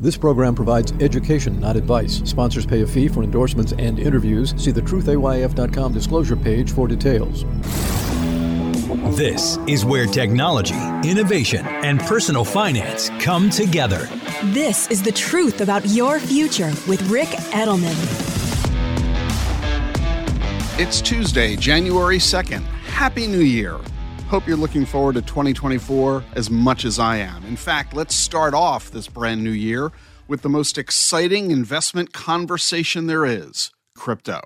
This program provides education, not advice. Sponsors pay a fee for endorsements and interviews. See the truthayf.com disclosure page for details. This is where technology, innovation, and personal finance come together. This is the truth about your future with Ric Edelman. It's Tuesday, January 2nd. Happy New Year. Hope you're looking forward to 2024 as much as I am. In fact, let's start off this brand new year with the most exciting investment conversation there is crypto.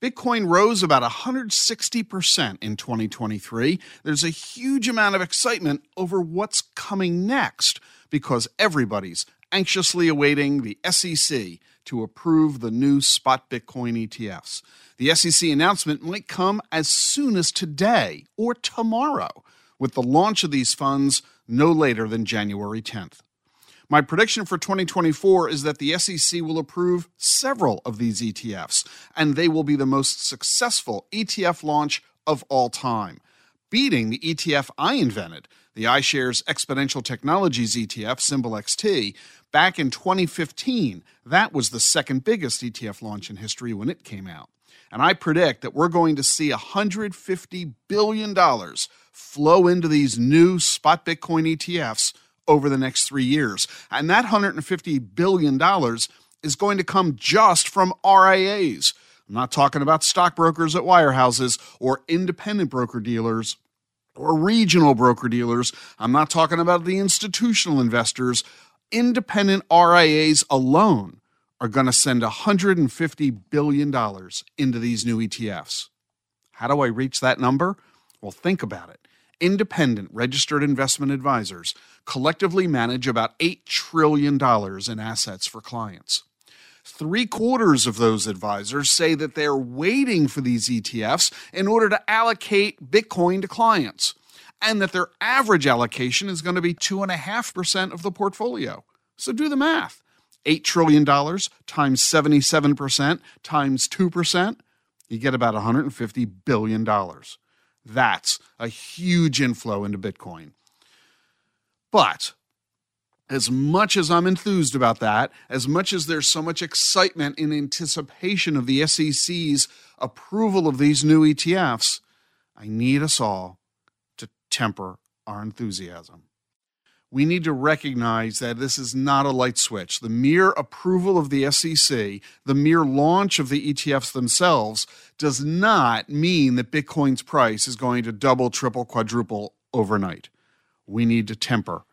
Bitcoin rose about 160% in 2023. There's a huge amount of excitement over what's coming next because everybody's anxiously awaiting the SEC to approve the new spot Bitcoin ETFs. The SEC announcement might come as soon as today or tomorrow, with the launch of these funds no later than January 10th. My prediction for 2024 is that the SEC will approve several of these ETFs, and they will be the most successful ETF launch of all time, beating the ETF I invented, the iShares Exponential Technologies ETF, symbol XT, back in 2015. That was the second biggest ETF launch in history when it came out. And I predict that we're going to see $150 billion flow into these new spot Bitcoin ETFs over the next three years. And that $150 billion is going to come just from RIAs. I'm not talking about stockbrokers at wirehouses or independent broker dealers or regional broker dealers. I'm not talking about the institutional investors. Independent RIAs alone are going to send $150 billion into these new ETFs. How do I reach that number? Well, think about it. Independent registered investment advisors collectively manage about $8 trillion in assets for clients. Three quarters of those advisors say that they're waiting for these ETFs in order to allocate Bitcoin to clients, and that their average allocation is going to be 2.5% of the portfolio. So do the math. $8 trillion times 77% times 2%, you get about $150 billion. That's a huge inflow into Bitcoin. But as much as I'm enthused about that, as much as there's so much excitement in anticipation of the SEC's approval of these new ETFs, I need us all to temper our enthusiasm we need to recognize that this is not a light switch. The mere approval of the SEC, the mere launch of the ETFs themselves, does not mean that Bitcoin's price is going to double, triple, quadruple overnight. We need to temper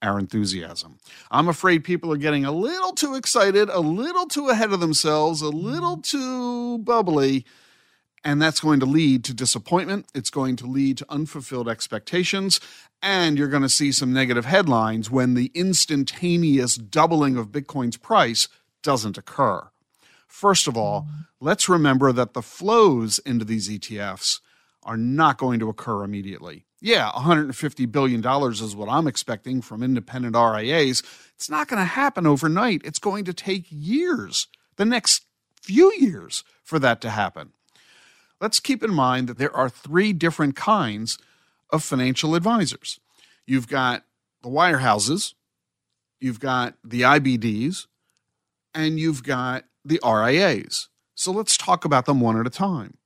our enthusiasm. I'm afraid people are getting a little too excited, a little too ahead of themselves, a little too bubbly and that's going to lead to disappointment. It's going to lead to unfulfilled expectations. And you're going to see some negative headlines when the instantaneous doubling of Bitcoin's price doesn't occur. First of all, let's remember that the flows into these ETFs are not going to occur immediately. Yeah, $150 billion is what I'm expecting from independent RIAs. It's not going to happen overnight. It's going to take years, the next few years, for that to happen let's keep in mind that there are three different kinds of financial advisors. You've got the wirehouses, you've got the IBDs, and you've got the RIAs. So let's talk about them one at a time.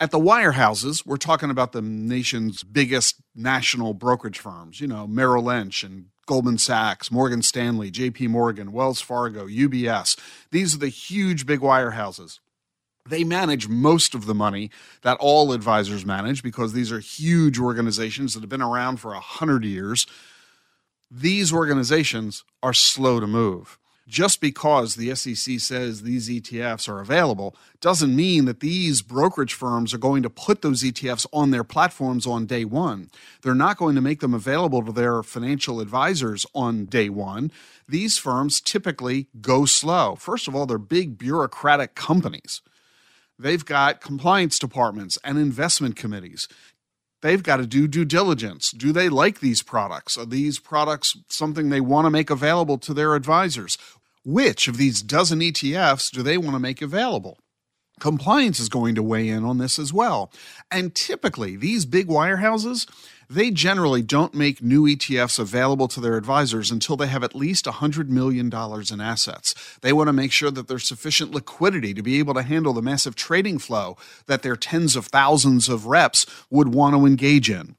At the wirehouses, we're talking about the nation's biggest national brokerage firms, you know, Merrill Lynch and Goldman Sachs, Morgan Stanley, JP Morgan, Wells Fargo, UBS. These are the huge big wirehouses they manage most of the money that all advisors manage because these are huge organizations that have been around for a hundred years. These organizations are slow to move. Just because the SEC says these ETFs are available doesn't mean that these brokerage firms are going to put those ETFs on their platforms on day one. They're not going to make them available to their financial advisors on day one. These firms typically go slow. First of all, they're big bureaucratic companies. They've got compliance departments and investment committees. They've got to do due diligence. Do they like these products? Are these products something they want to make available to their advisors? Which of these dozen ETFs do they want to make available? Compliance is going to weigh in on this as well. And typically, these big wirehouses, they generally don't make new ETFs available to their advisors until they have at least $100 million in assets. They want to make sure that there's sufficient liquidity to be able to handle the massive trading flow that their tens of thousands of reps would want to engage in.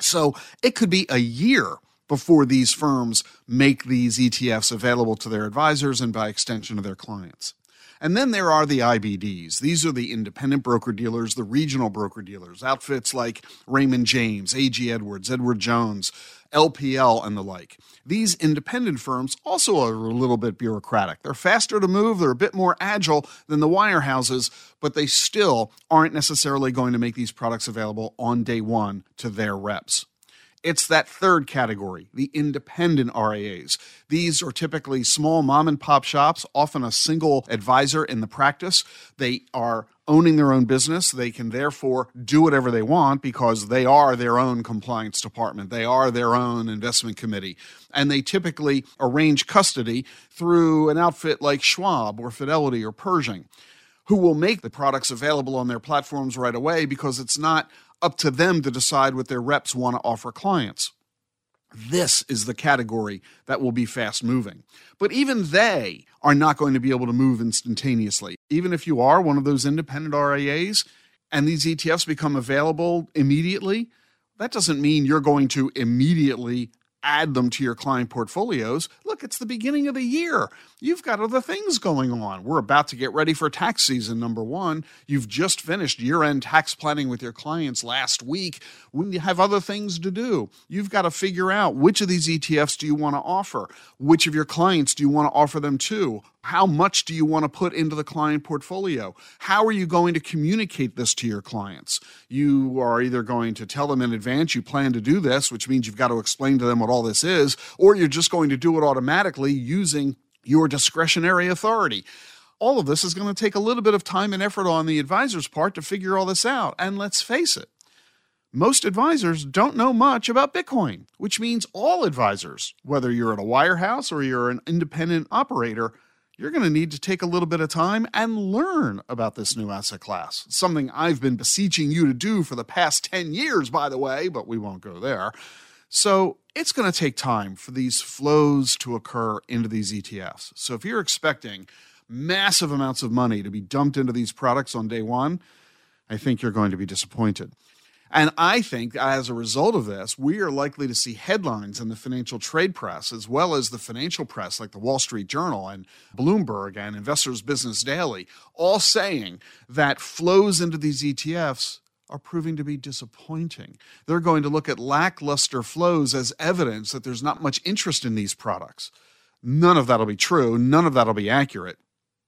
So it could be a year before these firms make these ETFs available to their advisors and by extension to their clients. And then there are the IBDs. These are the independent broker dealers, the regional broker dealers, outfits like Raymond James, AG Edwards, Edward Jones, LPL, and the like. These independent firms also are a little bit bureaucratic. They're faster to move, they're a bit more agile than the wirehouses, but they still aren't necessarily going to make these products available on day one to their reps. It's that third category, the independent RIAs. These are typically small mom and pop shops, often a single advisor in the practice. They are owning their own business. They can therefore do whatever they want because they are their own compliance department. They are their own investment committee. And they typically arrange custody through an outfit like Schwab or Fidelity or Pershing who will make the products available on their platforms right away because it's not up to them to decide what their reps want to offer clients. This is the category that will be fast moving. But even they are not going to be able to move instantaneously. Even if you are one of those independent RIAs and these ETFs become available immediately, that doesn't mean you're going to immediately add them to your client portfolios. Look, it's the beginning of the year. You've got other things going on. We're about to get ready for tax season, number one. You've just finished year end tax planning with your clients last week. When you have other things to do, you've got to figure out which of these ETFs do you want to offer? Which of your clients do you want to offer them to? How much do you want to put into the client portfolio? How are you going to communicate this to your clients? You are either going to tell them in advance you plan to do this, which means you've got to explain to them what all this is, or you're just going to do it automatically using your discretionary authority. All of this is going to take a little bit of time and effort on the advisor's part to figure all this out. And let's face it, most advisors don't know much about Bitcoin, which means all advisors, whether you're at a wirehouse or you're an independent operator, you're going to need to take a little bit of time and learn about this new asset class. Something I've been beseeching you to do for the past 10 years, by the way, but we won't go there. So it's going to take time for these flows to occur into these ETFs. So if you're expecting massive amounts of money to be dumped into these products on day one, I think you're going to be disappointed. And I think as a result of this, we are likely to see headlines in the financial trade press as well as the financial press, like the Wall Street Journal and Bloomberg and Investors Business Daily, all saying that flows into these ETFs are proving to be disappointing. They're going to look at lackluster flows as evidence that there's not much interest in these products. None of that'll be true. None of that'll be accurate.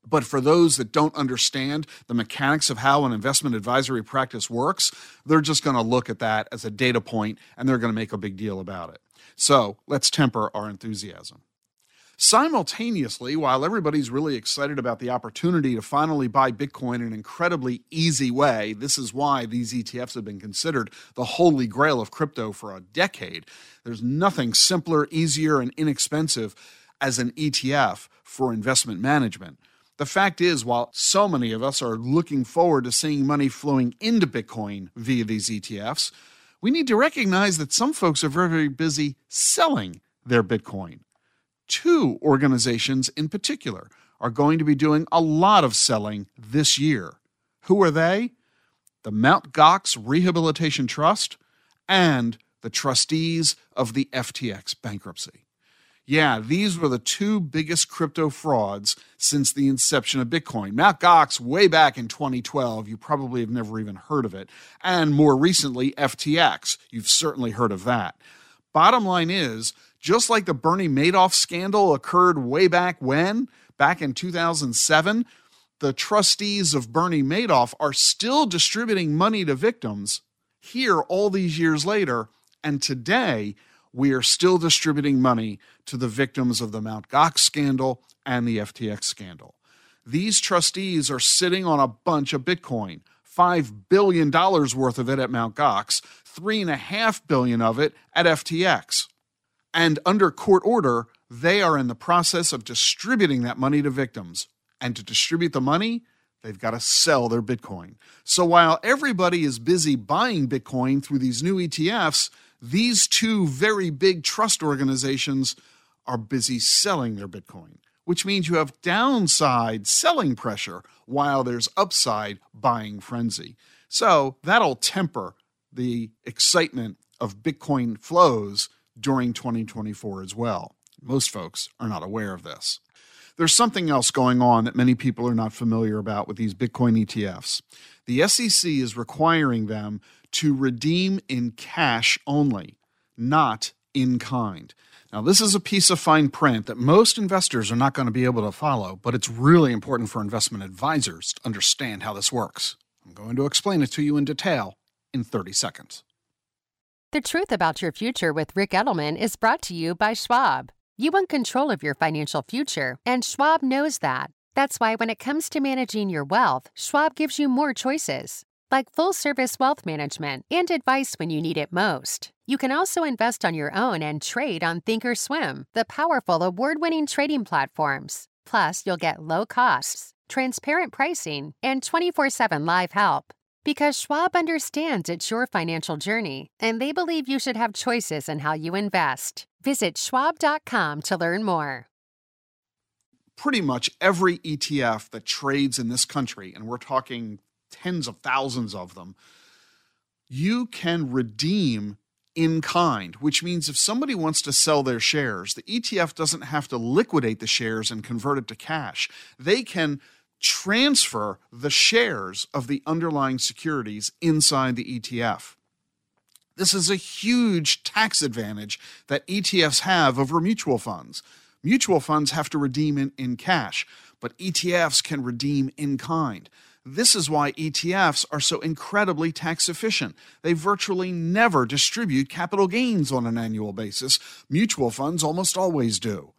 But for those that don't understand the mechanics of how an investment advisory practice works, they're just going to look at that as a data point and they're going to make a big deal about it. So let's temper our enthusiasm. Simultaneously, while everybody's really excited about the opportunity to finally buy Bitcoin in an incredibly easy way, this is why these ETFs have been considered the holy grail of crypto for a decade. There's nothing simpler, easier, and inexpensive as an ETF for investment management. The fact is, while so many of us are looking forward to seeing money flowing into Bitcoin via these ETFs, we need to recognize that some folks are very, very busy selling their Bitcoin. Two organizations in particular are going to be doing a lot of selling this year. Who are they? The Mt. Gox Rehabilitation Trust and the trustees of the FTX bankruptcy. Yeah, these were the two biggest crypto frauds since the inception of Bitcoin. Mt. Gox, way back in 2012, you probably have never even heard of it. And more recently, FTX. You've certainly heard of that. Bottom line is, just like the Bernie Madoff scandal occurred way back when, back in 2007, the trustees of Bernie Madoff are still distributing money to victims here all these years later. And today, we are still distributing money to the victims of the Mt. Gox scandal and the FTX scandal. These trustees are sitting on a bunch of Bitcoin, $5 billion worth of it at Mt. Gox, 3.5 billion of it at FTX. And under court order, they are in the process of distributing that money to victims. And to distribute the money, they've got to sell their Bitcoin. So while everybody is busy buying Bitcoin through these new ETFs, these two very big trust organizations are busy selling their Bitcoin, which means you have downside selling pressure while there's upside buying frenzy. So that'll temper the excitement of Bitcoin flows during 2024 as well. Most folks are not aware of this. There's something else going on that many people are not familiar about with these Bitcoin ETFs. The SEC is requiring them to redeem in cash only, not in kind. Now, this is a piece of fine print that most investors are not going to be able to follow, but it's really important for investment advisors to understand how this works. I'm going to explain it to you in detail in 30 seconds. The truth about your future with Ric Edelman is brought to you by Schwab. You want control of your financial future, and Schwab knows that. That's why when it comes to managing your wealth, Schwab gives you more choices, like full service wealth management and advice when you need it most. You can also invest on your own and trade on Thinkorswim, the powerful award winning trading platforms. Plus, you'll get low costs, transparent pricing, and 24 7 live help. Because Schwab understands it's your financial journey, and they believe you should have choices in how you invest. Visit schwab.com to learn more. Pretty much every ETF that trades in this country, and we're talking tens of thousands of them, you can redeem in kind, which means if somebody wants to sell their shares, the ETF doesn't have to liquidate the shares and convert it to cash. They can transfer the shares of the underlying securities inside the ETF. This is a huge tax advantage that ETFs have over mutual funds. Mutual funds have to redeem in, in cash, but ETFs can redeem in kind. This is why ETFs are so incredibly tax efficient. They virtually never distribute capital gains on an annual basis. Mutual funds almost always do.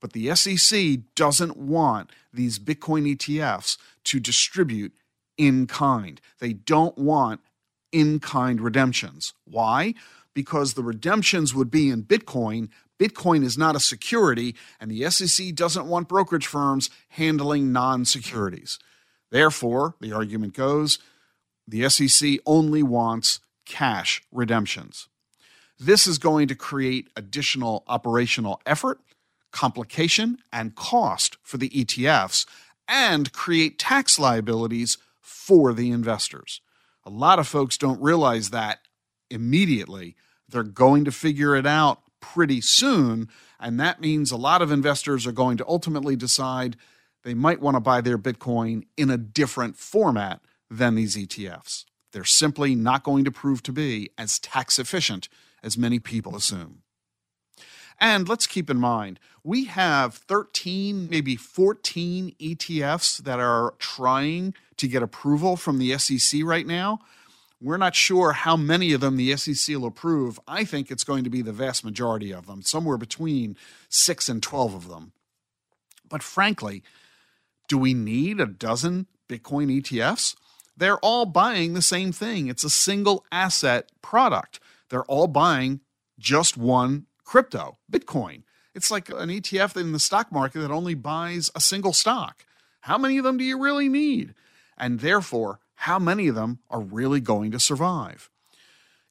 But the SEC doesn't want these Bitcoin ETFs to distribute in kind. They don't want in kind redemptions. Why? Because the redemptions would be in Bitcoin. Bitcoin is not a security, and the SEC doesn't want brokerage firms handling non securities. Therefore, the argument goes the SEC only wants cash redemptions. This is going to create additional operational effort complication, and cost for the ETFs and create tax liabilities for the investors. A lot of folks don't realize that immediately. They're going to figure it out pretty soon. And that means a lot of investors are going to ultimately decide they might want to buy their Bitcoin in a different format than these ETFs. They're simply not going to prove to be as tax efficient as many people assume. And let's keep in mind, we have 13, maybe 14 ETFs that are trying to get approval from the SEC right now. We're not sure how many of them the SEC will approve. I think it's going to be the vast majority of them, somewhere between 6 and 12 of them. But frankly, do we need a dozen Bitcoin ETFs? They're all buying the same thing. It's a single asset product. They're all buying just one crypto, Bitcoin. It's like an ETF in the stock market that only buys a single stock. How many of them do you really need? And therefore, how many of them are really going to survive?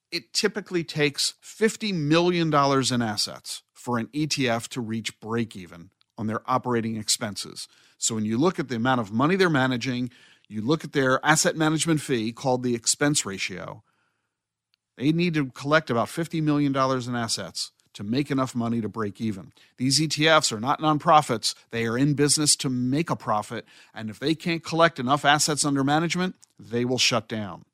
It typically takes $50 million in assets for an ETF to reach break even on their operating expenses. So when you look at the amount of money they're managing, you look at their asset management fee called the expense ratio, they need to collect about $50 million in assets to make enough money to break even. These ETFs are not nonprofits. They are in business to make a profit. And if they can't collect enough assets under management, they will shut down.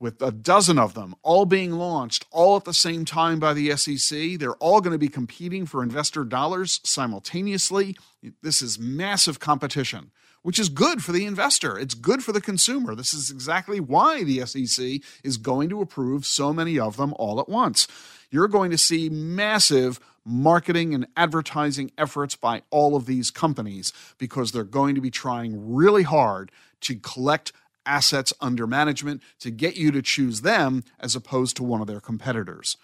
With a dozen of them all being launched all at the same time by the SEC, they're all going to be competing for investor dollars simultaneously. This is massive competition which is good for the investor. It's good for the consumer. This is exactly why the SEC is going to approve so many of them all at once you're going to see massive marketing and advertising efforts by all of these companies because they're going to be trying really hard to collect assets under management to get you to choose them as opposed to one of their competitors.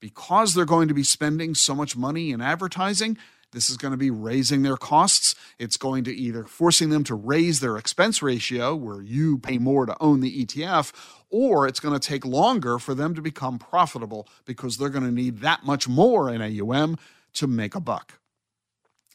Because they're going to be spending so much money in advertising, This is going to be raising their costs. It's going to either forcing them to raise their expense ratio, where you pay more to own the ETF, or it's going to take longer for them to become profitable because they're going to need that much more in AUM to make a buck.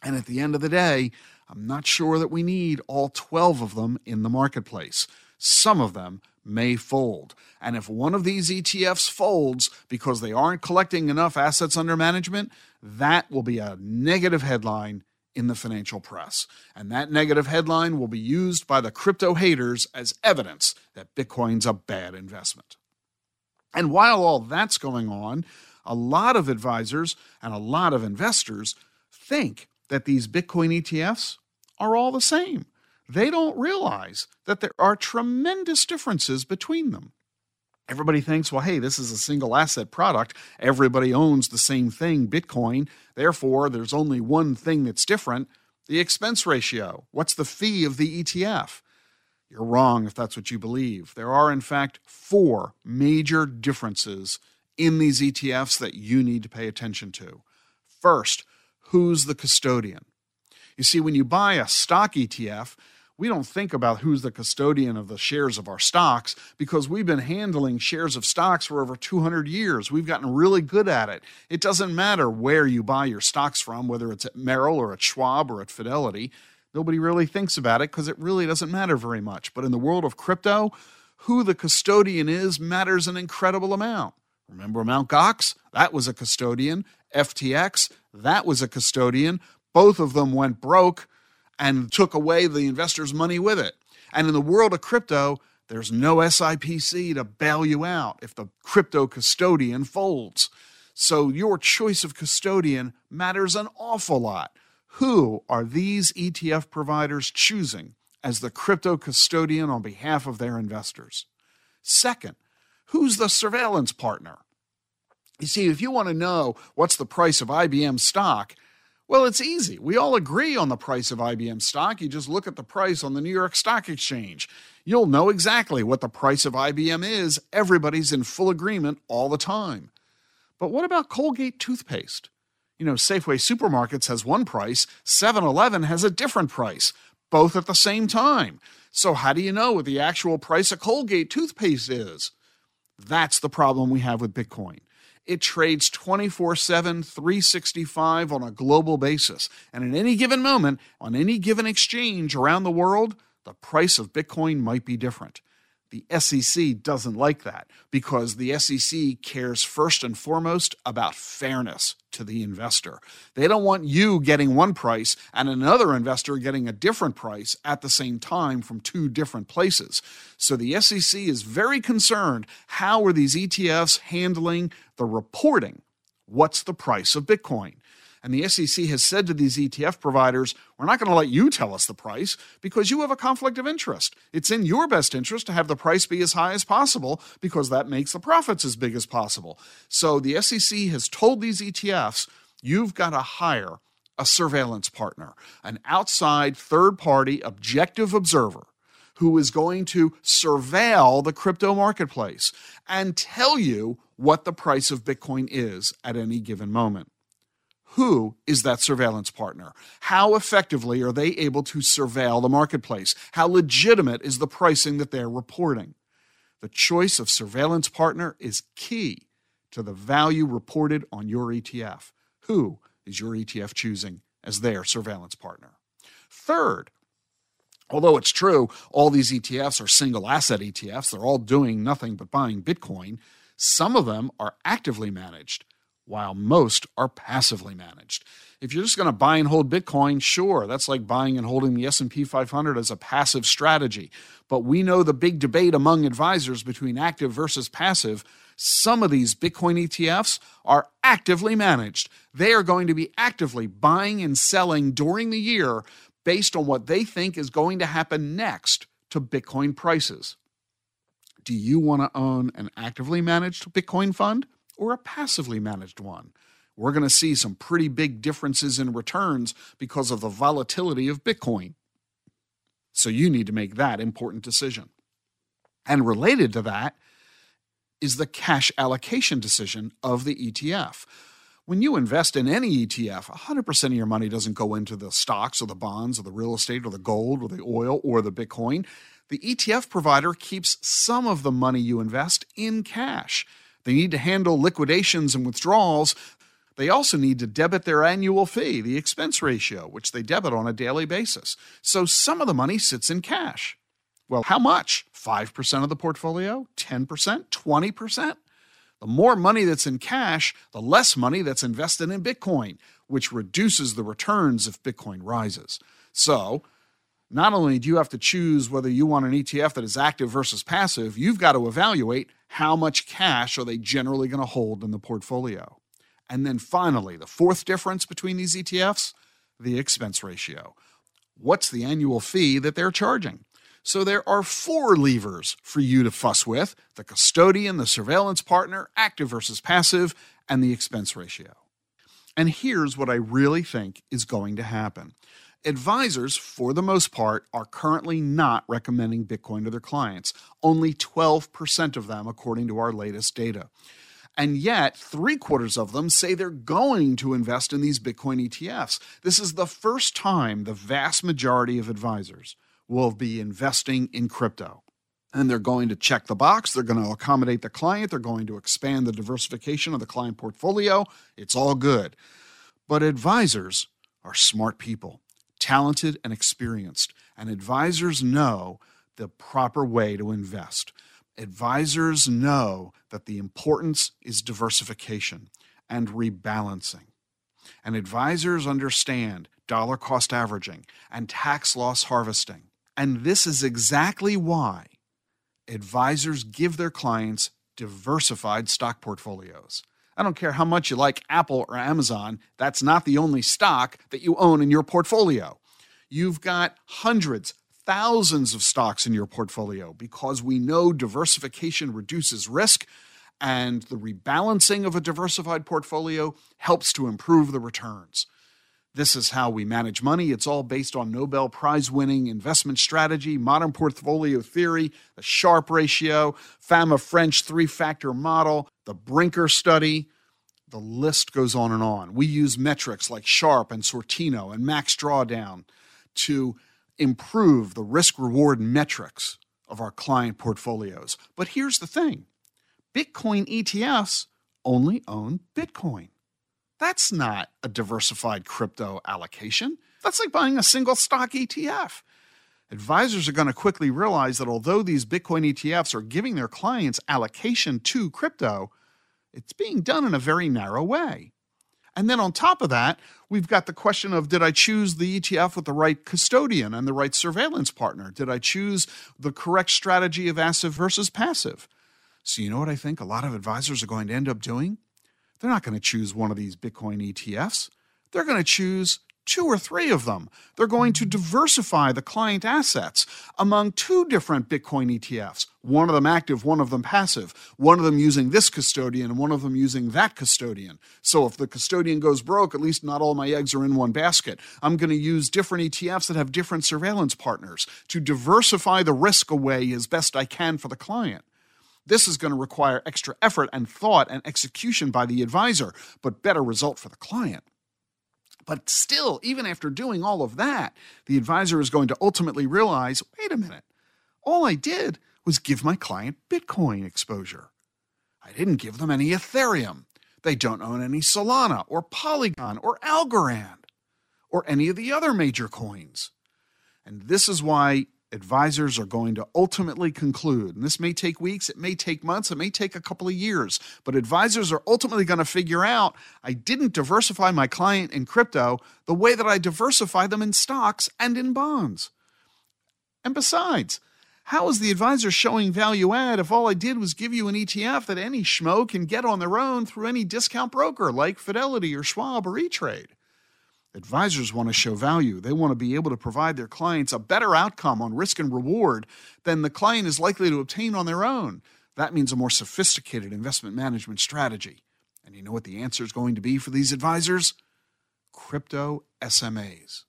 And at the end of the day, I'm not sure that we need all 12 of them in the marketplace. Some of them may fold. And if one of these ETFs folds because they aren't collecting enough assets under management, that will be a negative headline in the financial press. And that negative headline will be used by the crypto haters as evidence that Bitcoin's a bad investment. And while all that's going on, a lot of advisors and a lot of investors think that these Bitcoin ETFs are all the same they don't realize that there are tremendous differences between them. Everybody thinks, well, hey, this is a single asset product. Everybody owns the same thing, Bitcoin. Therefore, there's only one thing that's different the expense ratio. What's the fee of the ETF? You're wrong if that's what you believe. There are, in fact, four major differences in these ETFs that you need to pay attention to. First, who's the custodian? You see, when you buy a stock ETF, we don't think about who's the custodian of the shares of our stocks because we've been handling shares of stocks for over 200 years. We've gotten really good at it. It doesn't matter where you buy your stocks from, whether it's at Merrill or at Schwab or at Fidelity. Nobody really thinks about it because it really doesn't matter very much. But in the world of crypto, who the custodian is matters an incredible amount. Remember Mt. Gox? That was a custodian. FTX? That was a custodian. Both of them went broke and took away the investors' money with it. And in the world of crypto, there's no SIPC to bail you out if the crypto custodian folds. So your choice of custodian matters an awful lot. Who are these ETF providers choosing as the crypto custodian on behalf of their investors? Second, who's the surveillance partner? You see, if you want to know what's the price of IBM stock, well, it's easy. We all agree on the price of IBM stock. You just look at the price on the New York Stock Exchange. You'll know exactly what the price of IBM is. Everybody's in full agreement all the time. But what about Colgate toothpaste? You know, Safeway Supermarkets has one price, 7 Eleven has a different price, both at the same time. So, how do you know what the actual price of Colgate toothpaste is? That's the problem we have with Bitcoin. It trades 24 7, 365 on a global basis. And at any given moment, on any given exchange around the world, the price of Bitcoin might be different. The SEC doesn't like that because the SEC cares first and foremost about fairness to the investor. They don't want you getting one price and another investor getting a different price at the same time from two different places. So the SEC is very concerned how are these ETFs handling the reporting? What's the price of Bitcoin? And the SEC has said to these ETF providers, we're not going to let you tell us the price because you have a conflict of interest. It's in your best interest to have the price be as high as possible because that makes the profits as big as possible. So the SEC has told these ETFs, you've got to hire a surveillance partner, an outside third party objective observer who is going to surveil the crypto marketplace and tell you what the price of Bitcoin is at any given moment who is that surveillance partner? How effectively are they able to surveil the marketplace? How legitimate is the pricing that they're reporting? The choice of surveillance partner is key to the value reported on your ETF. Who is your ETF choosing as their surveillance partner? Third, although it's true all these ETFs are single asset ETFs, they're all doing nothing but buying Bitcoin, some of them are actively managed while most are passively managed. If you're just going to buy and hold Bitcoin, sure, that's like buying and holding the S&P 500 as a passive strategy. But we know the big debate among advisors between active versus passive. Some of these Bitcoin ETFs are actively managed. They are going to be actively buying and selling during the year based on what they think is going to happen next to Bitcoin prices. Do you want to own an actively managed Bitcoin fund? Or a passively managed one. We're going to see some pretty big differences in returns because of the volatility of Bitcoin. So you need to make that important decision. And related to that is the cash allocation decision of the ETF. When you invest in any ETF, 100% of your money doesn't go into the stocks or the bonds or the real estate or the gold or the oil or the Bitcoin. The ETF provider keeps some of the money you invest in cash. They need to handle liquidations and withdrawals. They also need to debit their annual fee, the expense ratio, which they debit on a daily basis. So some of the money sits in cash. Well, how much? 5% of the portfolio? 10%? 20%? The more money that's in cash, the less money that's invested in Bitcoin, which reduces the returns if Bitcoin rises. So, not only do you have to choose whether you want an ETF that is active versus passive, you've got to evaluate how much cash are they generally going to hold in the portfolio. And then finally, the fourth difference between these ETFs, the expense ratio. What's the annual fee that they're charging? So there are four levers for you to fuss with the custodian, the surveillance partner, active versus passive, and the expense ratio. And here's what I really think is going to happen. Advisors, for the most part, are currently not recommending Bitcoin to their clients. Only 12% of them, according to our latest data. And yet, three quarters of them say they're going to invest in these Bitcoin ETFs. This is the first time the vast majority of advisors will be investing in crypto. And they're going to check the box. They're going to accommodate the client. They're going to expand the diversification of the client portfolio. It's all good. But advisors are smart people, talented and experienced. And advisors know the proper way to invest. Advisors know that the importance is diversification and rebalancing. And advisors understand dollar cost averaging and tax loss harvesting. And this is exactly why advisors give their clients diversified stock portfolios. I don't care how much you like Apple or Amazon, that's not the only stock that you own in your portfolio. You've got hundreds, thousands of stocks in your portfolio because we know diversification reduces risk and the rebalancing of a diversified portfolio helps to improve the returns. This is how we manage money. It's all based on Nobel Prize winning investment strategy, modern portfolio theory, the Sharpe ratio, Fama French three factor model, the Brinker study. The list goes on and on. We use metrics like Sharpe and Sortino and Max Drawdown to improve the risk reward metrics of our client portfolios. But here's the thing Bitcoin ETFs only own Bitcoin. That's not a diversified crypto allocation. That's like buying a single stock ETF. Advisors are going to quickly realize that although these Bitcoin ETFs are giving their clients allocation to crypto, it's being done in a very narrow way. And then on top of that, we've got the question of did I choose the ETF with the right custodian and the right surveillance partner? Did I choose the correct strategy of active versus passive? So, you know what I think a lot of advisors are going to end up doing? They're not going to choose one of these Bitcoin ETFs. They're going to choose two or three of them. They're going to diversify the client assets among two different Bitcoin ETFs, one of them active, one of them passive, one of them using this custodian and one of them using that custodian. So if the custodian goes broke, at least not all my eggs are in one basket. I'm going to use different ETFs that have different surveillance partners to diversify the risk away as best I can for the client. This is going to require extra effort and thought and execution by the advisor, but better result for the client. But still, even after doing all of that, the advisor is going to ultimately realize wait a minute, all I did was give my client Bitcoin exposure. I didn't give them any Ethereum. They don't own any Solana or Polygon or Algorand or any of the other major coins. And this is why advisors are going to ultimately conclude, and this may take weeks, it may take months, it may take a couple of years, but advisors are ultimately going to figure out I didn't diversify my client in crypto the way that I diversify them in stocks and in bonds. And besides, how is the advisor showing value add if all I did was give you an ETF that any schmo can get on their own through any discount broker like Fidelity or Schwab or E Trade? Advisors want to show value. They want to be able to provide their clients a better outcome on risk and reward than the client is likely to obtain on their own. That means a more sophisticated investment management strategy. And you know what the answer is going to be for these advisors? Crypto SMAs.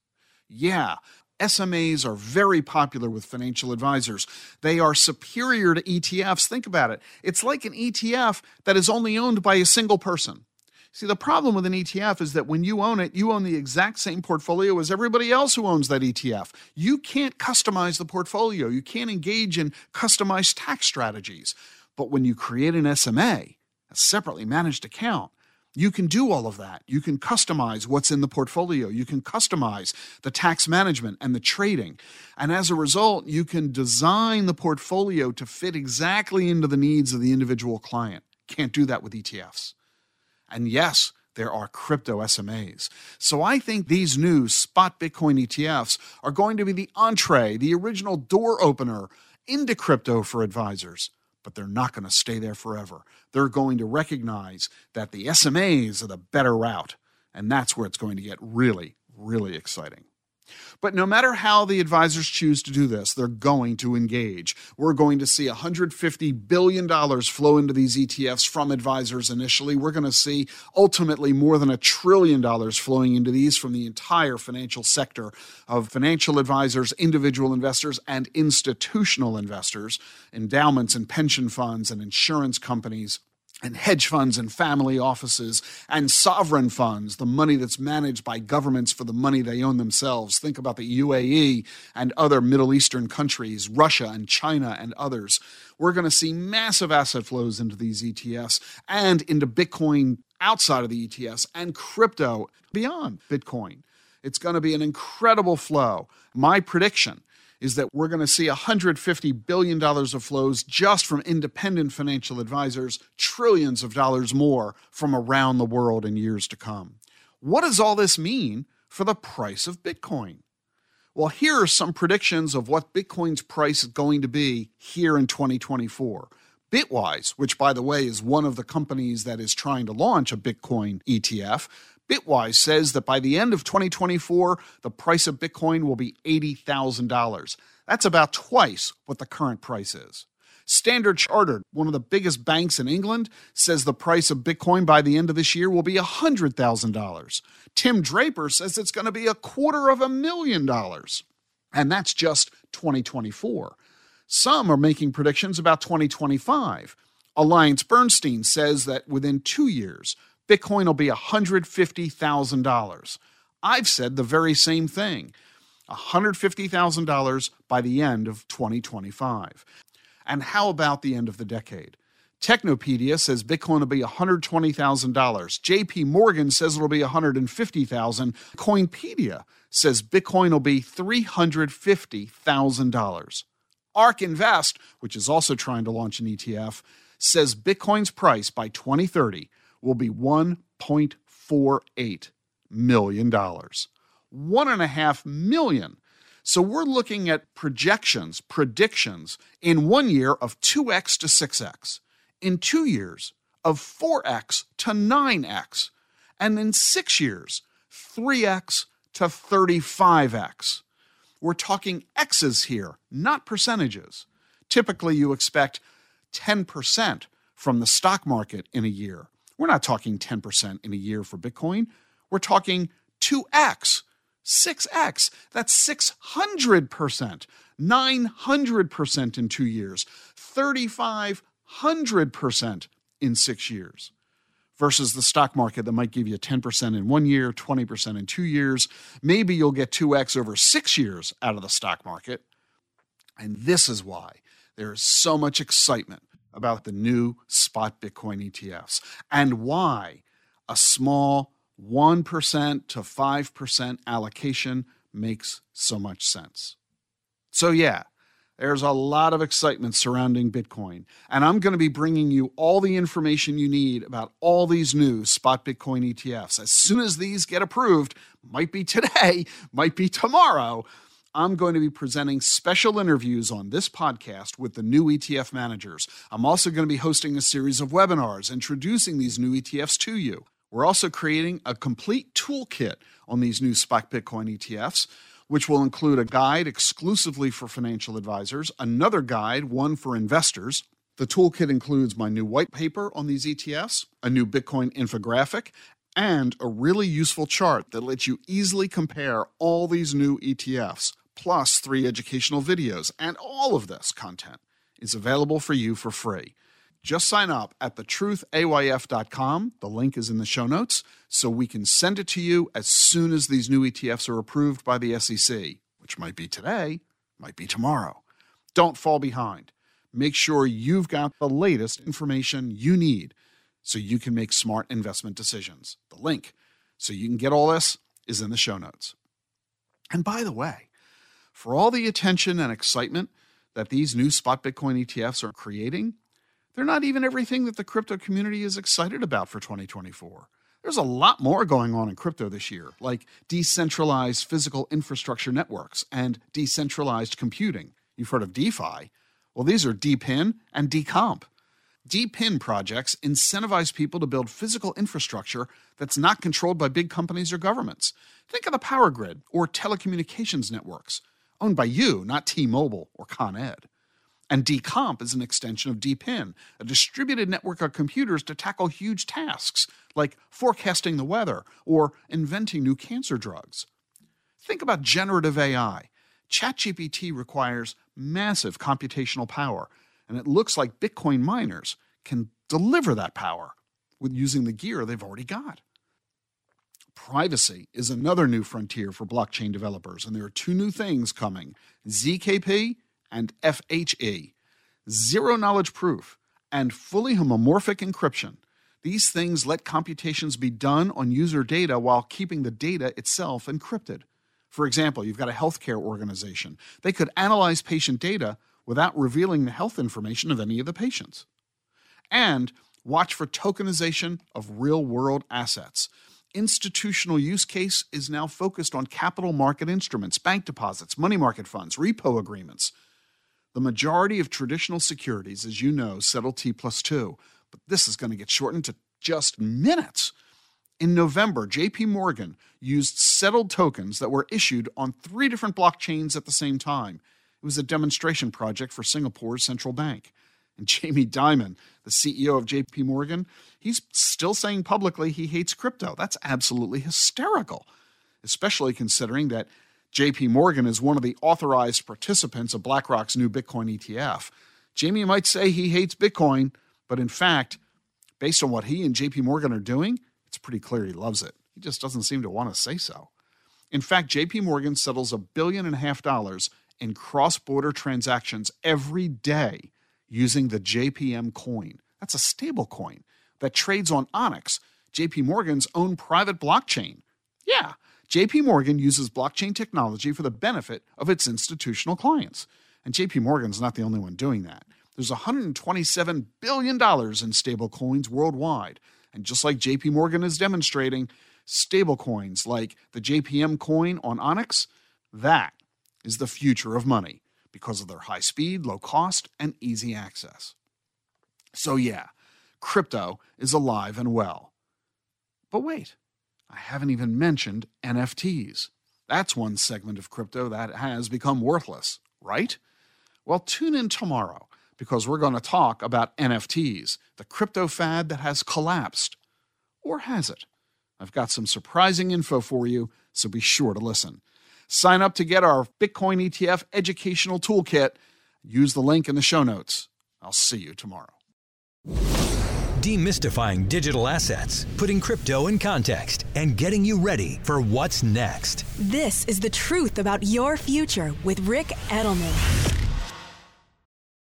Yeah, SMAs are very popular with financial advisors. They are superior to ETFs. Think about it. It's like an ETF that is only owned by a single person. See, the problem with an ETF is that when you own it, you own the exact same portfolio as everybody else who owns that ETF. You can't customize the portfolio, you can't engage in customized tax strategies. But when you create an SMA, a separately managed account, you can do all of that. You can customize what's in the portfolio. You can customize the tax management and the trading. And as a result, you can design the portfolio to fit exactly into the needs of the individual client. Can't do that with ETFs. And yes, there are crypto SMAs. So I think these new spot Bitcoin ETFs are going to be the entree, the original door opener into crypto for advisors but they're not going to stay there forever. They're going to recognize that the SMAs are the better route, and that's where it's going to get really, really exciting. But no matter how the advisors choose to do this, they're going to engage. We're going to see $150 billion flow into these ETFs from advisors initially. We're going to see ultimately more than a trillion dollars flowing into these from the entire financial sector of financial advisors, individual investors, and institutional investors, endowments and pension funds and insurance companies and hedge funds and family offices and sovereign funds, the money that's managed by governments for the money they own themselves. Think about the UAE and other Middle Eastern countries, Russia and China and others. We're going to see massive asset flows into these ETFs and into Bitcoin outside of the ETFs and crypto beyond Bitcoin. It's going to be an incredible flow. My prediction is that we're going to see $150 billion of flows just from independent financial advisors, trillions of dollars more from around the world in years to come. What does all this mean for the price of Bitcoin? Well, here are some predictions of what Bitcoin's price is going to be here in 2024. Bitwise, which by the way is one of the companies that is trying to launch a Bitcoin ETF, Bitwise says that by the end of 2024, the price of Bitcoin will be $80,000. That's about twice what the current price is. Standard Chartered, one of the biggest banks in England, says the price of Bitcoin by the end of this year will be $100,000. Tim Draper says it's going to be a quarter of a million dollars. And that's just 2024. Some are making predictions about 2025. Alliance Bernstein says that within two years, Bitcoin will be $150,000. I've said the very same thing $150,000 by the end of 2025. And how about the end of the decade? Techopedia says Bitcoin will be $120,000. JP Morgan says it'll be $150,000. Coinpedia says Bitcoin will be $350,000. ARK Invest, which is also trying to launch an ETF, says Bitcoin's price by 2030 will be $1.48 million. One and a half million. So we're looking at projections, predictions in one year of 2x to 6x, in two years of 4x to 9x, and in six years, 3x to 35x. We're talking x's here, not percentages. Typically, you expect 10% from the stock market in a year. We're not talking 10% in a year for Bitcoin. We're talking 2x, 6x. That's 600%, 900% in two years, 3,500% in six years. Versus the stock market that might give you 10% in one year, 20% in two years. Maybe you'll get 2x over six years out of the stock market. And this is why there is so much excitement about the new spot Bitcoin ETFs and why a small 1% to 5% allocation makes so much sense. So, yeah, there's a lot of excitement surrounding Bitcoin, and I'm going to be bringing you all the information you need about all these new spot Bitcoin ETFs. As soon as these get approved, might be today, might be tomorrow, I'm going to be presenting special interviews on this podcast with the new ETF managers. I'm also going to be hosting a series of webinars introducing these new ETFs to you. We're also creating a complete toolkit on these new spot Bitcoin ETFs, which will include a guide exclusively for financial advisors, another guide, one for investors. The toolkit includes my new white paper on these ETFs, a new Bitcoin infographic, and a really useful chart that lets you easily compare all these new ETFs plus three educational videos. And all of this content is available for you for free. Just sign up at thetruthayf.com. The link is in the show notes so we can send it to you as soon as these new ETFs are approved by the SEC, which might be today, might be tomorrow. Don't fall behind. Make sure you've got the latest information you need so you can make smart investment decisions. The link so you can get all this is in the show notes. And by the way, for all the attention and excitement that these new spot Bitcoin ETFs are creating, they're not even everything that the crypto community is excited about for 2024. There's a lot more going on in crypto this year, like decentralized physical infrastructure networks and decentralized computing. You've heard of DeFi. Well, these are DePIN and Decomp. DePIN projects incentivize people to build physical infrastructure that's not controlled by big companies or governments. Think of the power grid or telecommunications networks, owned by you, not T Mobile or Con Ed. And DComp is an extension of DePIN, a distributed network of computers to tackle huge tasks like forecasting the weather or inventing new cancer drugs. Think about generative AI. ChatGPT requires massive computational power, and it looks like Bitcoin miners can deliver that power with using the gear they've already got. Privacy is another new frontier for blockchain developers, and there are two new things coming ZKP and FHE, zero knowledge proof, and fully homomorphic encryption. These things let computations be done on user data while keeping the data itself encrypted. For example, you've got a healthcare organization. They could analyze patient data without revealing the health information of any of the patients. And watch for tokenization of real world assets. Institutional use case is now focused on capital market instruments, bank deposits, money market funds, repo agreements. The majority of traditional securities, as you know, settle T plus two, but this is going to get shortened to just minutes. In November, JP Morgan used settled tokens that were issued on three different blockchains at the same time. It was a demonstration project for Singapore's central bank. And Jamie Dimon, the CEO of JP Morgan, he's still saying publicly he hates crypto. That's absolutely hysterical, especially considering that JP Morgan is one of the authorized participants of BlackRock's new Bitcoin ETF. Jamie might say he hates Bitcoin, but in fact, based on what he and JP Morgan are doing, it's pretty clear he loves it. He just doesn't seem to want to say so. In fact, JP Morgan settles a billion and a half dollars in cross border transactions every day using the JPM coin. That's a stable coin that trades on Onyx, JP Morgan's own private blockchain. Yeah, JP Morgan uses blockchain technology for the benefit of its institutional clients. And JP Morgan's not the only one doing that. There's $127 billion in stablecoins worldwide. And just like JP Morgan is demonstrating, stablecoins like the JPM coin on Onyx, that is the future of money because of their high speed, low cost, and easy access. So, yeah, crypto is alive and well. But wait, I haven't even mentioned NFTs. That's one segment of crypto that has become worthless, right? Well, tune in tomorrow because we're going to talk about NFTs, the crypto fad that has collapsed. Or has it? I've got some surprising info for you, so be sure to listen. Sign up to get our Bitcoin ETF educational toolkit. Use the link in the show notes. I'll see you tomorrow. Demystifying digital assets, putting crypto in context, and getting you ready for what's next. This is the truth about your future with Ric Edelman.